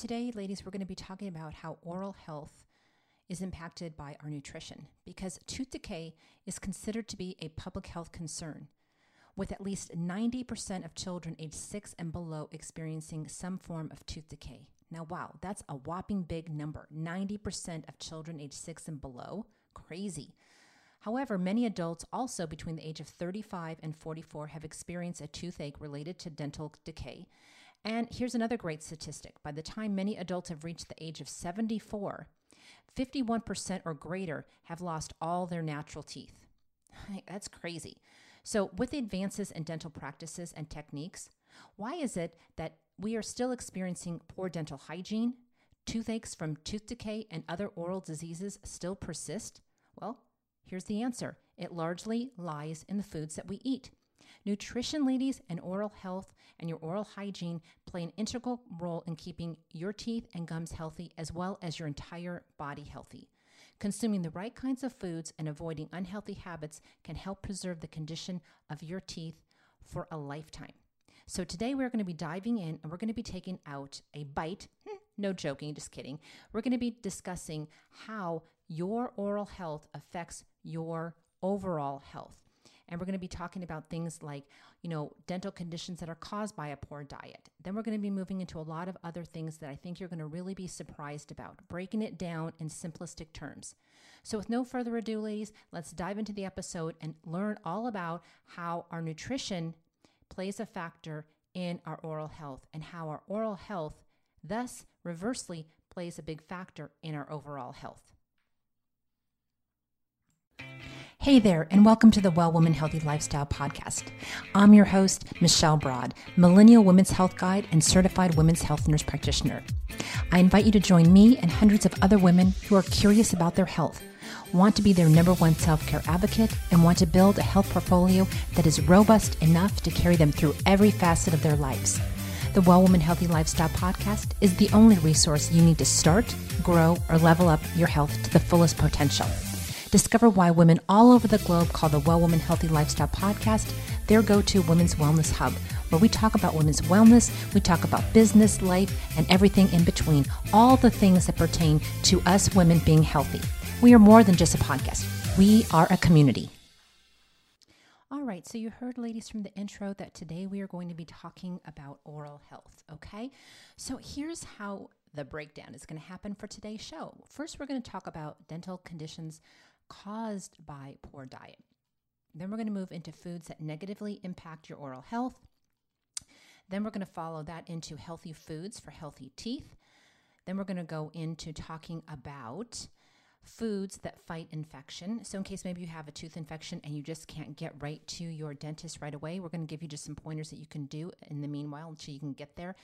Today, ladies, we're going to be talking about how oral health is impacted by our nutrition because tooth decay is considered to be a public health concern, with at least 90% of children aged 6 and below experiencing some form of tooth decay. Now, wow, that's a whopping big number 90% of children aged 6 and below. Crazy. However, many adults also between the age of 35 and 44 have experienced a toothache related to dental decay. And here's another great statistic. By the time many adults have reached the age of 74, 51% or greater have lost all their natural teeth. That's crazy. So, with the advances in dental practices and techniques, why is it that we are still experiencing poor dental hygiene? Toothaches from tooth decay and other oral diseases still persist? Well, here's the answer it largely lies in the foods that we eat. Nutrition, ladies, and oral health and your oral hygiene play an integral role in keeping your teeth and gums healthy as well as your entire body healthy. Consuming the right kinds of foods and avoiding unhealthy habits can help preserve the condition of your teeth for a lifetime. So, today we're going to be diving in and we're going to be taking out a bite. Hmm, no joking, just kidding. We're going to be discussing how your oral health affects your overall health. And we're going to be talking about things like, you know, dental conditions that are caused by a poor diet. Then we're going to be moving into a lot of other things that I think you're going to really be surprised about, breaking it down in simplistic terms. So, with no further ado, ladies, let's dive into the episode and learn all about how our nutrition plays a factor in our oral health and how our oral health, thus, reversely, plays a big factor in our overall health. Hey there, and welcome to the Well Woman Healthy Lifestyle Podcast. I'm your host, Michelle Broad, Millennial Women's Health Guide and Certified Women's Health Nurse Practitioner. I invite you to join me and hundreds of other women who are curious about their health, want to be their number one self care advocate, and want to build a health portfolio that is robust enough to carry them through every facet of their lives. The Well Woman Healthy Lifestyle Podcast is the only resource you need to start, grow, or level up your health to the fullest potential. Discover why women all over the globe call the Well Woman Healthy Lifestyle podcast their go to women's wellness hub, where we talk about women's wellness, we talk about business, life, and everything in between, all the things that pertain to us women being healthy. We are more than just a podcast, we are a community. All right, so you heard, ladies, from the intro that today we are going to be talking about oral health, okay? So here's how the breakdown is going to happen for today's show. First, we're going to talk about dental conditions caused by poor diet. Then we're going to move into foods that negatively impact your oral health. Then we're going to follow that into healthy foods for healthy teeth. Then we're going to go into talking about foods that fight infection. So, in case maybe you have a tooth infection and you just can't get right to your dentist right away, we're going to give you just some pointers that you can do in the meanwhile until you can get there.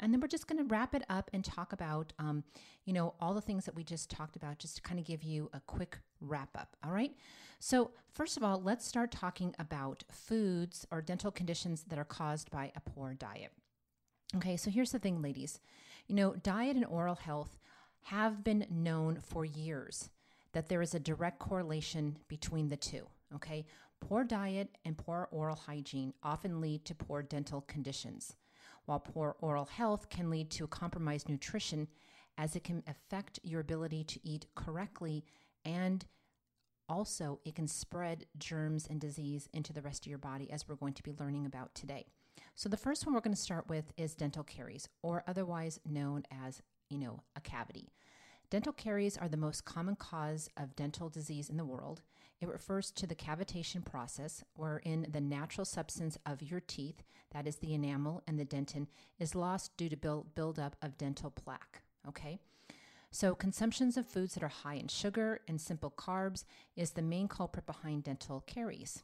And then we're just going to wrap it up and talk about, um, you know, all the things that we just talked about, just to kind of give you a quick wrap up. All right. So, first of all, let's start talking about foods or dental conditions that are caused by a poor diet. Okay. So, here's the thing, ladies. You know, diet and oral health have been known for years that there is a direct correlation between the two. Okay. Poor diet and poor oral hygiene often lead to poor dental conditions while poor oral health can lead to compromised nutrition as it can affect your ability to eat correctly and also it can spread germs and disease into the rest of your body as we're going to be learning about today. So the first one we're going to start with is dental caries or otherwise known as, you know, a cavity. Dental caries are the most common cause of dental disease in the world. It refers to the cavitation process, wherein the natural substance of your teeth, that is the enamel and the dentin, is lost due to build buildup of dental plaque. Okay? So, consumptions of foods that are high in sugar and simple carbs is the main culprit behind dental caries.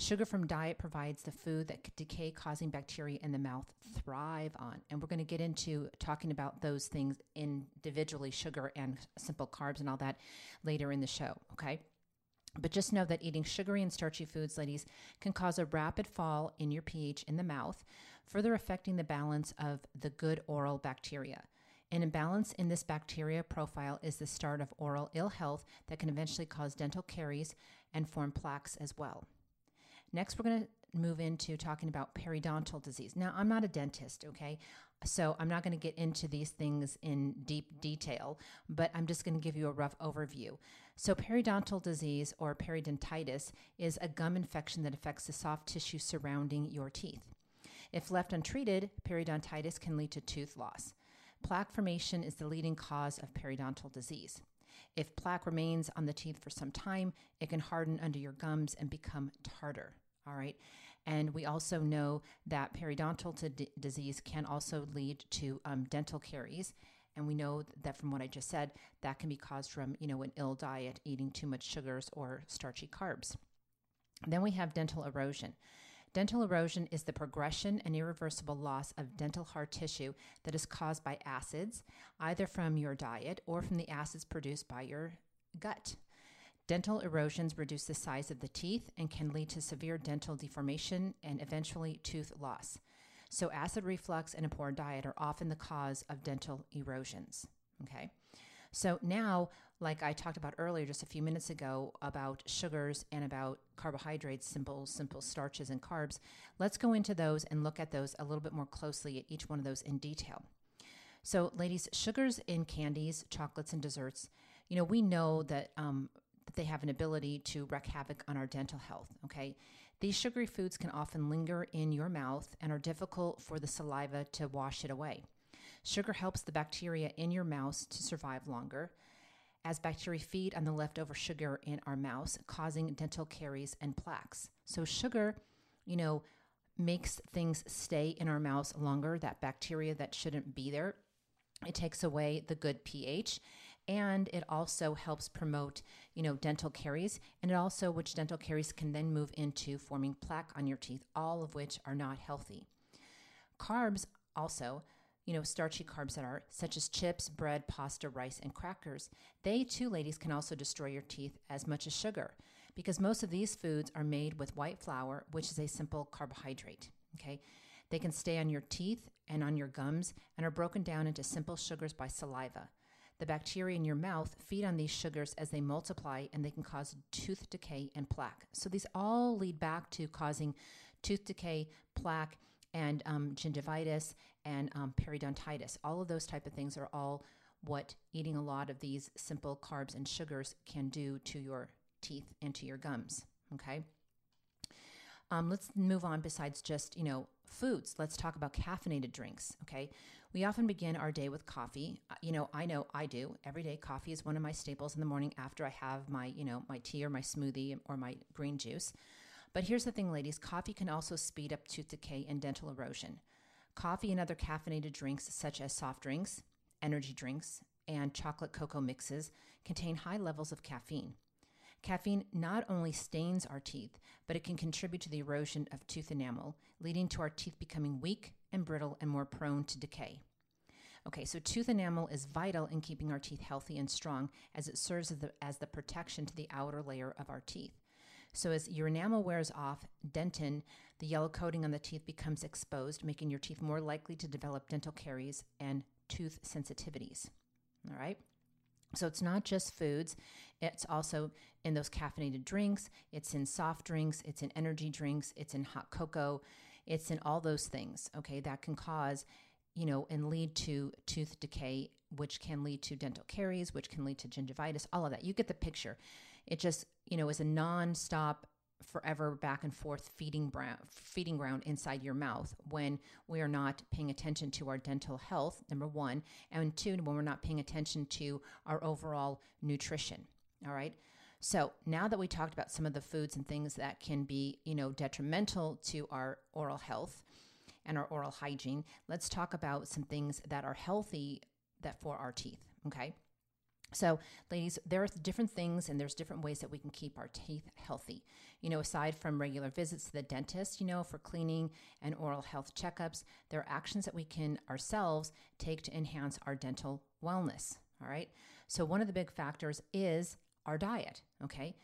Sugar from diet provides the food that decay causing bacteria in the mouth thrive on. And we're going to get into talking about those things individually, sugar and simple carbs and all that later in the show. Okay. But just know that eating sugary and starchy foods, ladies, can cause a rapid fall in your pH in the mouth, further affecting the balance of the good oral bacteria. An imbalance in this bacteria profile is the start of oral ill health that can eventually cause dental caries and form plaques as well. Next, we're going to move into talking about periodontal disease. Now, I'm not a dentist, okay? So I'm not going to get into these things in deep detail, but I'm just going to give you a rough overview. So, periodontal disease or periodontitis is a gum infection that affects the soft tissue surrounding your teeth. If left untreated, periodontitis can lead to tooth loss. Plaque formation is the leading cause of periodontal disease. If plaque remains on the teeth for some time, it can harden under your gums and become tartar. All right. And we also know that periodontal d- disease can also lead to um, dental caries. And we know that from what I just said, that can be caused from, you know, an ill diet, eating too much sugars or starchy carbs. Then we have dental erosion. Dental erosion is the progression and irreversible loss of dental hard tissue that is caused by acids, either from your diet or from the acids produced by your gut. Dental erosions reduce the size of the teeth and can lead to severe dental deformation and eventually tooth loss. So, acid reflux and a poor diet are often the cause of dental erosions. Okay. So now, like I talked about earlier just a few minutes ago about sugars and about carbohydrates, simple, simple starches and carbs, let's go into those and look at those a little bit more closely at each one of those in detail. So, ladies, sugars in candies, chocolates, and desserts, you know, we know that um, that they have an ability to wreak havoc on our dental health. Okay. These sugary foods can often linger in your mouth and are difficult for the saliva to wash it away. Sugar helps the bacteria in your mouth to survive longer, as bacteria feed on the leftover sugar in our mouths, causing dental caries and plaques. So, sugar, you know, makes things stay in our mouths longer, that bacteria that shouldn't be there. It takes away the good pH and it also helps promote, you know, dental caries and it also which dental caries can then move into forming plaque on your teeth, all of which are not healthy. Carbs also you know, starchy carbs that are, such as chips, bread, pasta, rice, and crackers, they too, ladies, can also destroy your teeth as much as sugar because most of these foods are made with white flour, which is a simple carbohydrate. Okay. They can stay on your teeth and on your gums and are broken down into simple sugars by saliva. The bacteria in your mouth feed on these sugars as they multiply and they can cause tooth decay and plaque. So these all lead back to causing tooth decay, plaque, and um, gingivitis and um, periodontitis. All of those type of things are all what eating a lot of these simple carbs and sugars can do to your teeth and to your gums. Okay. Um, let's move on besides just, you know, foods. Let's talk about caffeinated drinks. Okay. We often begin our day with coffee. Uh, you know, I know I do. Every day, coffee is one of my staples in the morning after I have my, you know, my tea or my smoothie or my green juice. But here's the thing, ladies coffee can also speed up tooth decay and dental erosion. Coffee and other caffeinated drinks, such as soft drinks, energy drinks, and chocolate cocoa mixes, contain high levels of caffeine. Caffeine not only stains our teeth, but it can contribute to the erosion of tooth enamel, leading to our teeth becoming weak and brittle and more prone to decay. Okay, so tooth enamel is vital in keeping our teeth healthy and strong as it serves as the, as the protection to the outer layer of our teeth. So as your enamel wears off, dentin, the yellow coating on the teeth becomes exposed, making your teeth more likely to develop dental caries and tooth sensitivities. All right? So it's not just foods, it's also in those caffeinated drinks, it's in soft drinks, it's in energy drinks, it's in hot cocoa, it's in all those things, okay, that can cause you know, and lead to tooth decay, which can lead to dental caries, which can lead to gingivitis, all of that. You get the picture. It just, you know, is a non-stop forever back and forth feeding ground, feeding ground inside your mouth when we are not paying attention to our dental health, number one, and two, when we're not paying attention to our overall nutrition. All right. So now that we talked about some of the foods and things that can be, you know, detrimental to our oral health, and our oral hygiene, let's talk about some things that are healthy that for our teeth, okay? So, ladies, there are different things and there's different ways that we can keep our teeth healthy. You know, aside from regular visits to the dentist, you know, for cleaning and oral health checkups, there are actions that we can ourselves take to enhance our dental wellness. All right. So, one of the big factors is our diet. Okay.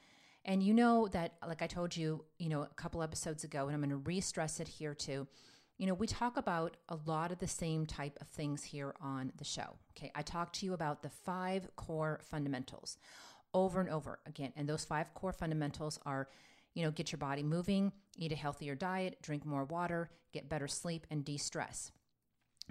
And you know that, like I told you, you know, a couple episodes ago, and I'm going to re stress it here too you know, we talk about a lot of the same type of things here on the show. Okay. I talked to you about the five core fundamentals over and over again. And those five core fundamentals are, you know, get your body moving, eat a healthier diet, drink more water, get better sleep, and de stress.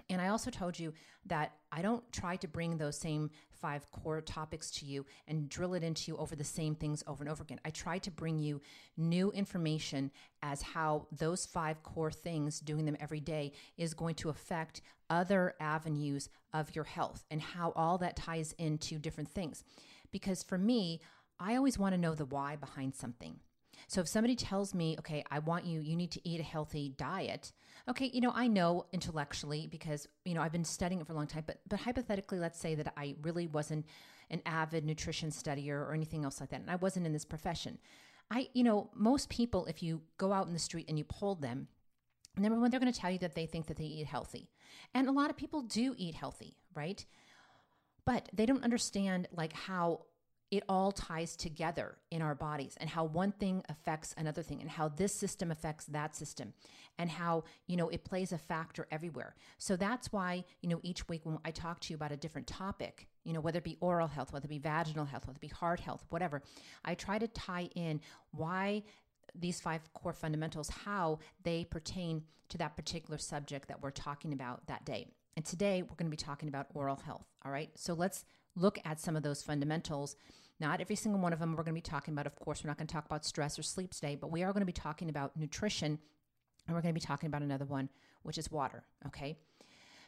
And I also told you that I don't try to bring those same five core topics to you and drill it into you over the same things over and over again. I try to bring you new information as how those five core things, doing them every day, is going to affect other avenues of your health and how all that ties into different things. Because for me, I always want to know the why behind something. So if somebody tells me, okay, I want you, you need to eat a healthy diet. Okay, you know, I know intellectually because, you know, I've been studying it for a long time, but but hypothetically, let's say that I really wasn't an avid nutrition studier or anything else like that. And I wasn't in this profession. I, you know, most people, if you go out in the street and you poll them, number one, they're going to tell you that they think that they eat healthy. And a lot of people do eat healthy, right? But they don't understand like how it all ties together in our bodies and how one thing affects another thing and how this system affects that system and how you know it plays a factor everywhere. So that's why you know each week when i talk to you about a different topic you know whether it be oral health whether it be vaginal health whether it be heart health whatever i try to tie in why these five core fundamentals how they pertain to that particular subject that we're talking about that day. And today we're going to be talking about oral health all right? So let's look at some of those fundamentals. Not every single one of them we're going to be talking about. Of course, we're not going to talk about stress or sleep today, but we are going to be talking about nutrition and we're going to be talking about another one, which is water. Okay.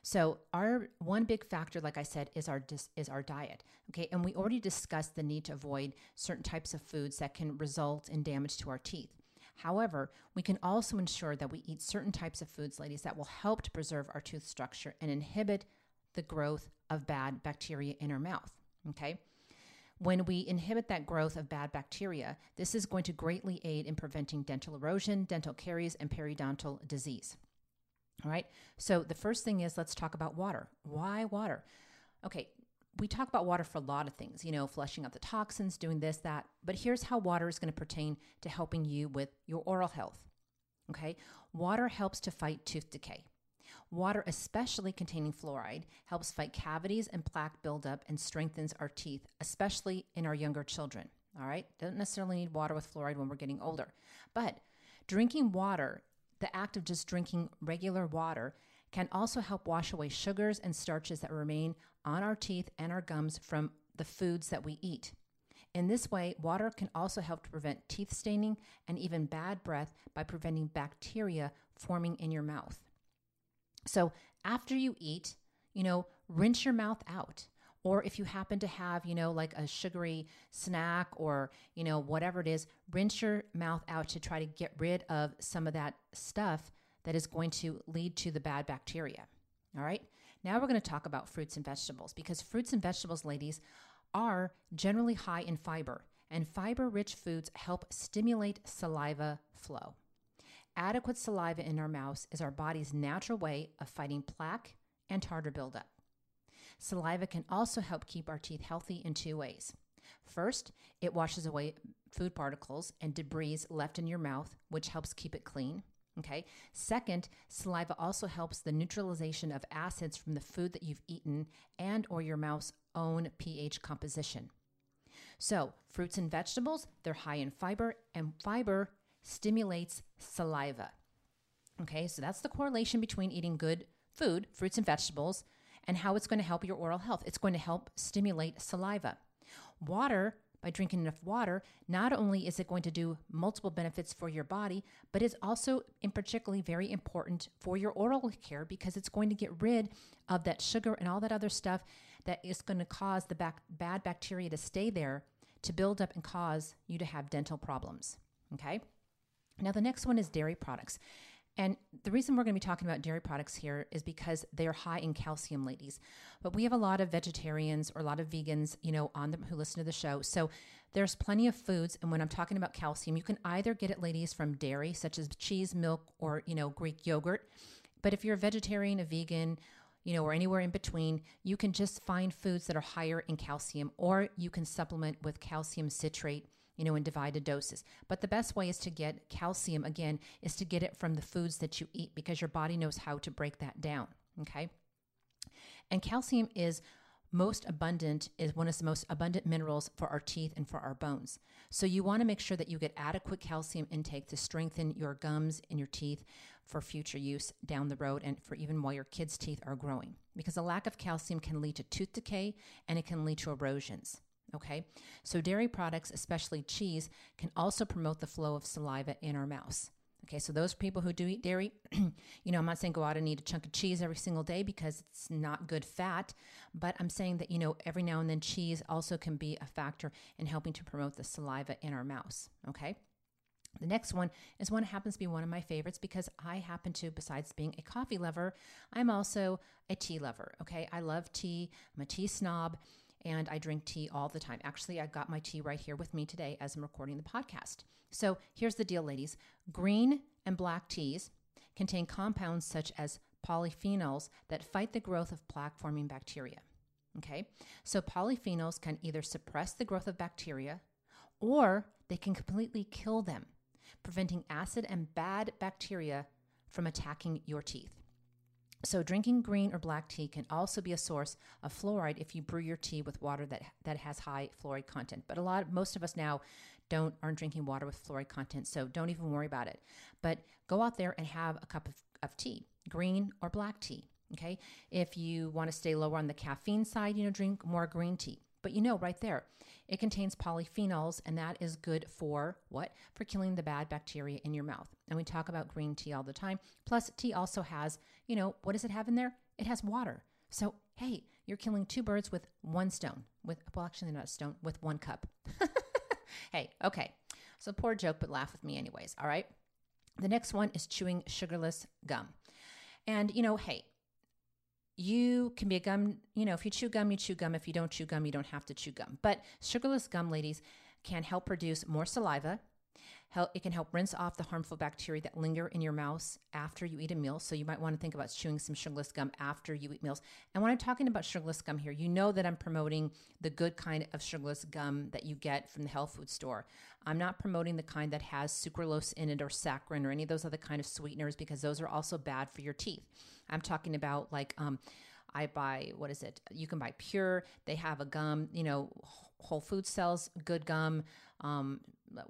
So our one big factor, like I said, is our is our diet. Okay, and we already discussed the need to avoid certain types of foods that can result in damage to our teeth. However, we can also ensure that we eat certain types of foods, ladies, that will help to preserve our tooth structure and inhibit the growth of bad bacteria in our mouth. Okay. When we inhibit that growth of bad bacteria, this is going to greatly aid in preventing dental erosion, dental caries, and periodontal disease. All right. So the first thing is let's talk about water. Why water? Okay. We talk about water for a lot of things, you know, flushing out the toxins, doing this, that. But here's how water is going to pertain to helping you with your oral health. Okay. Water helps to fight tooth decay. Water, especially containing fluoride, helps fight cavities and plaque buildup and strengthens our teeth, especially in our younger children. All right, don't necessarily need water with fluoride when we're getting older, but drinking water, the act of just drinking regular water, can also help wash away sugars and starches that remain on our teeth and our gums from the foods that we eat. In this way, water can also help to prevent teeth staining and even bad breath by preventing bacteria forming in your mouth. So after you eat, you know, rinse your mouth out. Or if you happen to have, you know, like a sugary snack or, you know, whatever it is, rinse your mouth out to try to get rid of some of that stuff that is going to lead to the bad bacteria. All right. Now we're going to talk about fruits and vegetables because fruits and vegetables, ladies, are generally high in fiber, and fiber rich foods help stimulate saliva flow. Adequate saliva in our mouths is our body's natural way of fighting plaque and tartar buildup. Saliva can also help keep our teeth healthy in two ways. First, it washes away food particles and debris left in your mouth, which helps keep it clean. Okay. Second, saliva also helps the neutralization of acids from the food that you've eaten and or your mouth's own pH composition. So, fruits and vegetables, they're high in fiber and fiber stimulates saliva. Okay, so that's the correlation between eating good food, fruits and vegetables, and how it's going to help your oral health. It's going to help stimulate saliva. Water, by drinking enough water, not only is it going to do multiple benefits for your body, but it's also in particularly very important for your oral care because it's going to get rid of that sugar and all that other stuff that is going to cause the bad bacteria to stay there to build up and cause you to have dental problems. Okay? Now, the next one is dairy products. And the reason we're going to be talking about dairy products here is because they're high in calcium, ladies. But we have a lot of vegetarians or a lot of vegans, you know, on them who listen to the show. So there's plenty of foods. And when I'm talking about calcium, you can either get it, ladies, from dairy, such as cheese, milk, or, you know, Greek yogurt. But if you're a vegetarian, a vegan, you know, or anywhere in between, you can just find foods that are higher in calcium, or you can supplement with calcium citrate you know, in divided doses. But the best way is to get calcium, again, is to get it from the foods that you eat because your body knows how to break that down. Okay. And calcium is most abundant is one of the most abundant minerals for our teeth and for our bones. So you want to make sure that you get adequate calcium intake to strengthen your gums and your teeth for future use down the road and for even while your kids' teeth are growing. Because a lack of calcium can lead to tooth decay and it can lead to erosions. Okay, so dairy products, especially cheese, can also promote the flow of saliva in our mouths. Okay, so those people who do eat dairy, you know, I'm not saying go out and eat a chunk of cheese every single day because it's not good fat, but I'm saying that, you know, every now and then cheese also can be a factor in helping to promote the saliva in our mouths. Okay. The next one is one that happens to be one of my favorites because I happen to, besides being a coffee lover, I'm also a tea lover. Okay. I love tea. I'm a tea snob and I drink tea all the time. Actually, I got my tea right here with me today as I'm recording the podcast. So here's the deal, ladies green and black teas contain compounds such as polyphenols that fight the growth of plaque forming bacteria. Okay, so polyphenols can either suppress the growth of bacteria or they can completely kill them, preventing acid and bad bacteria from attacking your teeth. So, drinking green or black tea can also be a source of fluoride if you brew your tea with water that that has high fluoride content. But a lot, of, most of us now don't aren't drinking water with fluoride content, so don't even worry about it. But go out there and have a cup of, of tea, green or black tea. Okay, if you want to stay lower on the caffeine side, you know, drink more green tea. But you know, right there, it contains polyphenols, and that is good for what? For killing the bad bacteria in your mouth. And we talk about green tea all the time. Plus, tea also has, you know, what does it have in there? It has water. So, hey, you're killing two birds with one stone. With well, actually, not a stone, with one cup. hey, okay. So, poor joke, but laugh with me anyways. All right. The next one is chewing sugarless gum. And, you know, hey, you can be a gum, you know, if you chew gum, you chew gum. If you don't chew gum, you don't have to chew gum. But sugarless gum, ladies, can help produce more saliva. It can help rinse off the harmful bacteria that linger in your mouth after you eat a meal. So you might want to think about chewing some sugarless gum after you eat meals. And when I'm talking about sugarless gum here, you know that I'm promoting the good kind of sugarless gum that you get from the health food store. I'm not promoting the kind that has sucralose in it or saccharin or any of those other kind of sweeteners because those are also bad for your teeth. I'm talking about like um, I buy, what is it? You can buy Pure. They have a gum, you know, Whole Foods sells good gum. Um,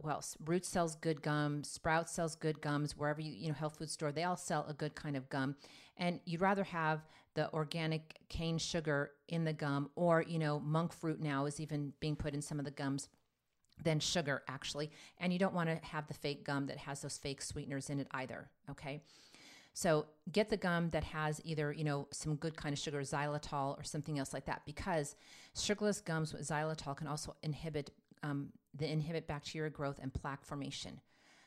else? Root sells good gum. Sprout sells good gums. Wherever you, you know, health food store, they all sell a good kind of gum. And you'd rather have the organic cane sugar in the gum or, you know, monk fruit now is even being put in some of the gums than sugar actually and you don't want to have the fake gum that has those fake sweeteners in it either okay so get the gum that has either, you know, some good kind of sugar, xylitol or something else like that, because sugarless gums with xylitol can also inhibit um, the inhibit bacteria growth and plaque formation.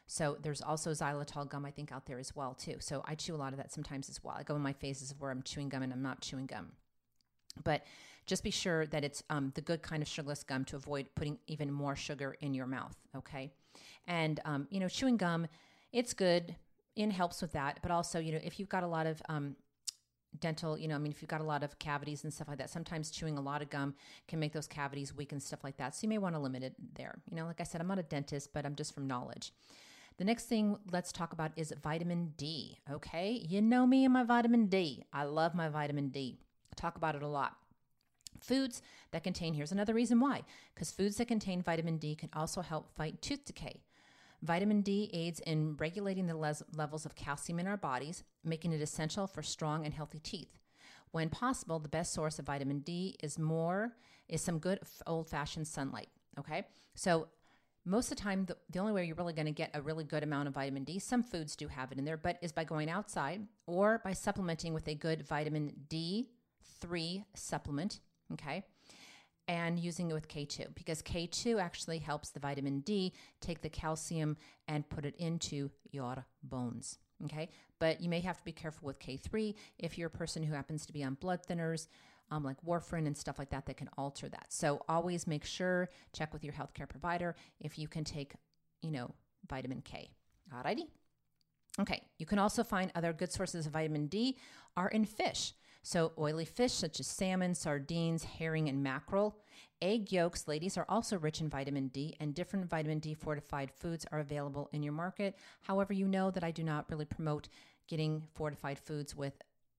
So there's also xylitol gum I think out there as well too. So I chew a lot of that sometimes as well. I go in my phases of where I'm chewing gum and I'm not chewing gum. But just be sure that it's um, the good kind of sugarless gum to avoid putting even more sugar in your mouth. Okay, and um, you know chewing gum, it's good in helps with that. But also, you know, if you've got a lot of um, dental, you know, I mean, if you've got a lot of cavities and stuff like that, sometimes chewing a lot of gum can make those cavities weak and stuff like that. So you may want to limit it there. You know, like I said, I'm not a dentist, but I'm just from knowledge. The next thing let's talk about is vitamin D. Okay. You know me and my vitamin D. I love my vitamin D. I talk about it a lot. Foods that contain, here's another reason why, because foods that contain vitamin D can also help fight tooth decay. Vitamin D aids in regulating the les- levels of calcium in our bodies, making it essential for strong and healthy teeth. When possible, the best source of vitamin D is more is some good old-fashioned sunlight, okay? So most of the time, the, the only way you're really going to get a really good amount of vitamin D, some foods do have it in there, but is by going outside or by supplementing with a good vitamin D3 supplement, okay? And using it with K2 because K2 actually helps the vitamin D take the calcium and put it into your bones. Okay, but you may have to be careful with K3 if you're a person who happens to be on blood thinners, um, like warfarin and stuff like that, that can alter that. So always make sure, check with your healthcare provider if you can take, you know, vitamin K. Alrighty. Okay, you can also find other good sources of vitamin D are in fish. So, oily fish such as salmon, sardines, herring, and mackerel. Egg yolks, ladies, are also rich in vitamin D, and different vitamin D fortified foods are available in your market. However, you know that I do not really promote getting fortified foods with,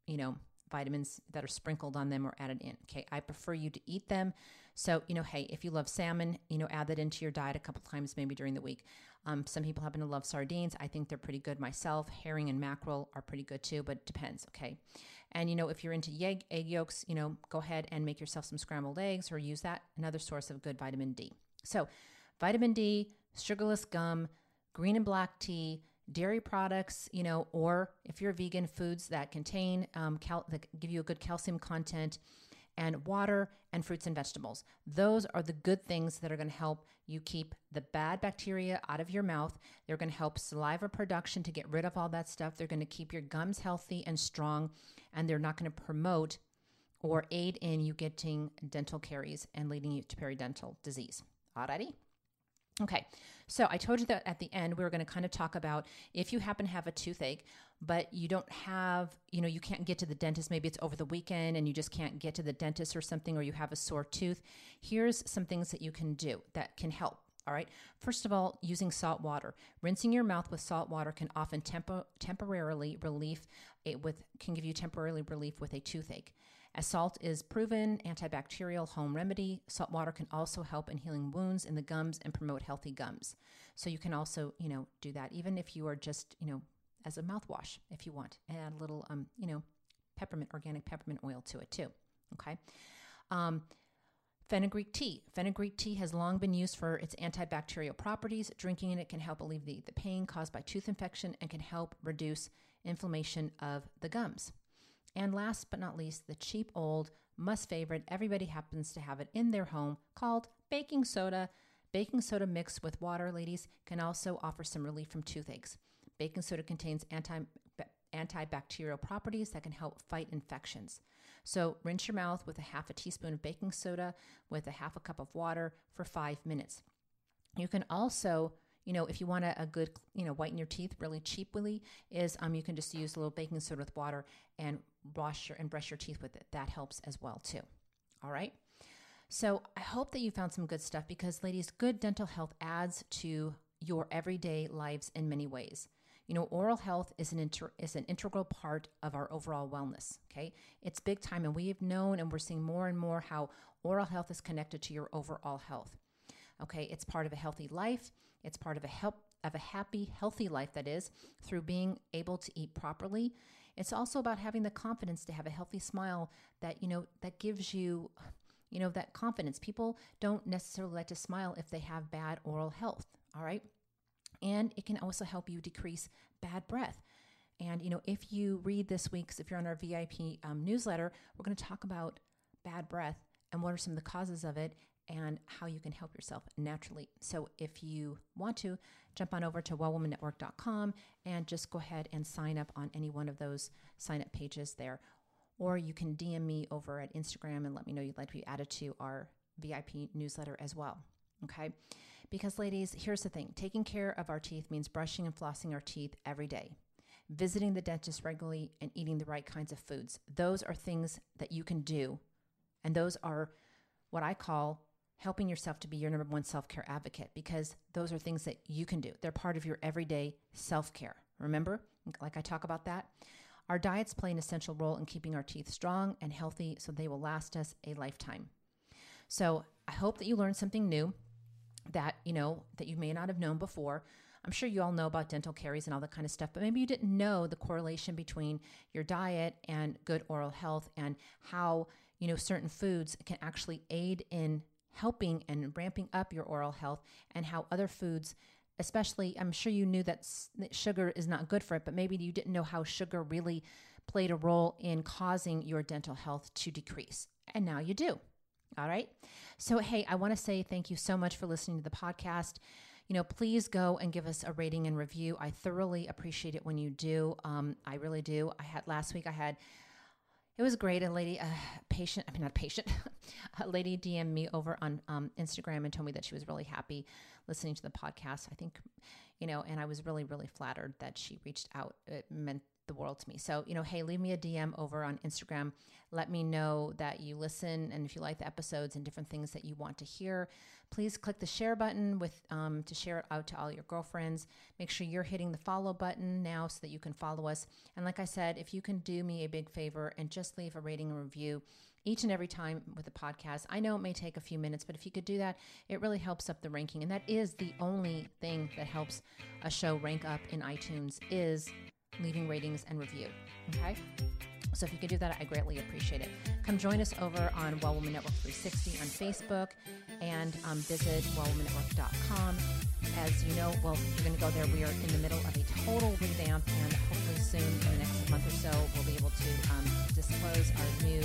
you know, vitamins that are sprinkled on them or added in. Okay. I prefer you to eat them. So, you know, hey, if you love salmon, you know, add that into your diet a couple times maybe during the week. Um, some people happen to love sardines. I think they're pretty good myself. Herring and mackerel are pretty good too, but it depends. Okay. And, you know, if you're into egg, egg yolks, you know, go ahead and make yourself some scrambled eggs or use that, another source of good vitamin D. So, vitamin D, sugarless gum, green and black tea, dairy products, you know, or if you're vegan, foods that contain um, cal- that give you a good calcium content, and water and fruits and vegetables. Those are the good things that are going to help you keep the bad bacteria out of your mouth. They're going to help saliva production to get rid of all that stuff. They're going to keep your gums healthy and strong, and they're not going to promote or aid in you getting dental caries and leading you to periodontal disease. Alrighty? Okay, so I told you that at the end we were going to kind of talk about if you happen to have a toothache, but you don't have, you know, you can't get to the dentist, maybe it's over the weekend and you just can't get to the dentist or something, or you have a sore tooth. Here's some things that you can do that can help. All right. First of all, using salt water. Rinsing your mouth with salt water can often tempo- temporarily relief it with can give you temporarily relief with a toothache. As salt is proven antibacterial home remedy, salt water can also help in healing wounds in the gums and promote healthy gums. So you can also, you know, do that even if you are just, you know, as a mouthwash if you want. Add a little um, you know, peppermint organic peppermint oil to it too. Okay. Um, Fenugreek tea. Fenugreek tea has long been used for its antibacterial properties. Drinking it can help alleviate the pain caused by tooth infection and can help reduce inflammation of the gums. And last but not least, the cheap old must favorite, everybody happens to have it in their home, called baking soda. Baking soda mixed with water, ladies, can also offer some relief from toothaches. Baking soda contains anti antibacterial properties that can help fight infections. So, rinse your mouth with a half a teaspoon of baking soda with a half a cup of water for five minutes. You can also you know, if you want a, a, good, you know, whiten your teeth really cheaply, is um, you can just use a little baking soda with water and wash your and brush your teeth with it. That helps as well too. All right. So I hope that you found some good stuff because, ladies, good dental health adds to your everyday lives in many ways. You know, oral health is an inter- is an integral part of our overall wellness. Okay, it's big time, and we've known and we're seeing more and more how oral health is connected to your overall health. Okay, it's part of a healthy life. It's part of a help of a happy, healthy life that is through being able to eat properly. It's also about having the confidence to have a healthy smile that you know that gives you you know that confidence. People don't necessarily like to smile if they have bad oral health, all right? And it can also help you decrease bad breath. And, you know, if you read this week's, if you're on our VIP um, newsletter, we're going to talk about bad breath and what are some of the causes of it and how you can help yourself naturally. So if you want to, jump on over to wellwomannetwork.com and just go ahead and sign up on any one of those sign up pages there. Or you can DM me over at Instagram and let me know you'd like to be added to our VIP newsletter as well. Okay. Because, ladies, here's the thing taking care of our teeth means brushing and flossing our teeth every day, visiting the dentist regularly, and eating the right kinds of foods. Those are things that you can do. And those are what I call helping yourself to be your number one self care advocate because those are things that you can do. They're part of your everyday self care. Remember, like I talk about that? Our diets play an essential role in keeping our teeth strong and healthy so they will last us a lifetime. So I hope that you learned something new that you know that you may not have known before. I'm sure you all know about dental caries and all that kind of stuff but maybe you didn't know the correlation between your diet and good oral health and how you know certain foods can actually aid in helping and ramping up your oral health and how other foods especially i'm sure you knew that sugar is not good for it but maybe you didn't know how sugar really played a role in causing your dental health to decrease. And now you do all right. So, hey, I want to say thank you so much for listening to the podcast. You know, please go and give us a rating and review. I thoroughly appreciate it when you do. Um, I really do. I had last week, I had, it was great. A lady, a patient, I mean, not patient, a lady DM me over on um, Instagram and told me that she was really happy listening to the podcast. I think, you know, and I was really, really flattered that she reached out. It meant, the world to me. So, you know, hey, leave me a DM over on Instagram. Let me know that you listen and if you like the episodes and different things that you want to hear. Please click the share button with um, to share it out to all your girlfriends. Make sure you're hitting the follow button now so that you can follow us. And like I said, if you can do me a big favor and just leave a rating and review each and every time with the podcast. I know it may take a few minutes, but if you could do that, it really helps up the ranking. And that is the only thing that helps a show rank up in iTunes is leaving ratings and review. Okay? So if you could do that, I greatly appreciate it. Come join us over on Well Woman Network 360 on Facebook and um, visit wellwomannetwork.com. As you know, well, you're going to go there. We are in the middle of a total revamp, and hopefully soon, in the next month or so, we'll be able to um, disclose our new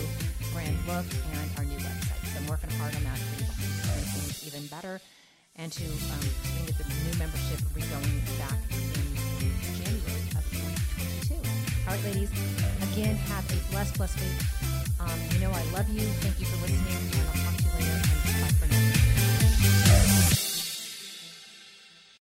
brand look and our new website. So I'm working hard on that to make things even better and to um, get the new membership re-going back in 2022. All right, ladies, again, have a blessed, blessed week. Um, you know I love you. Thank you for listening, and I'll talk to you later.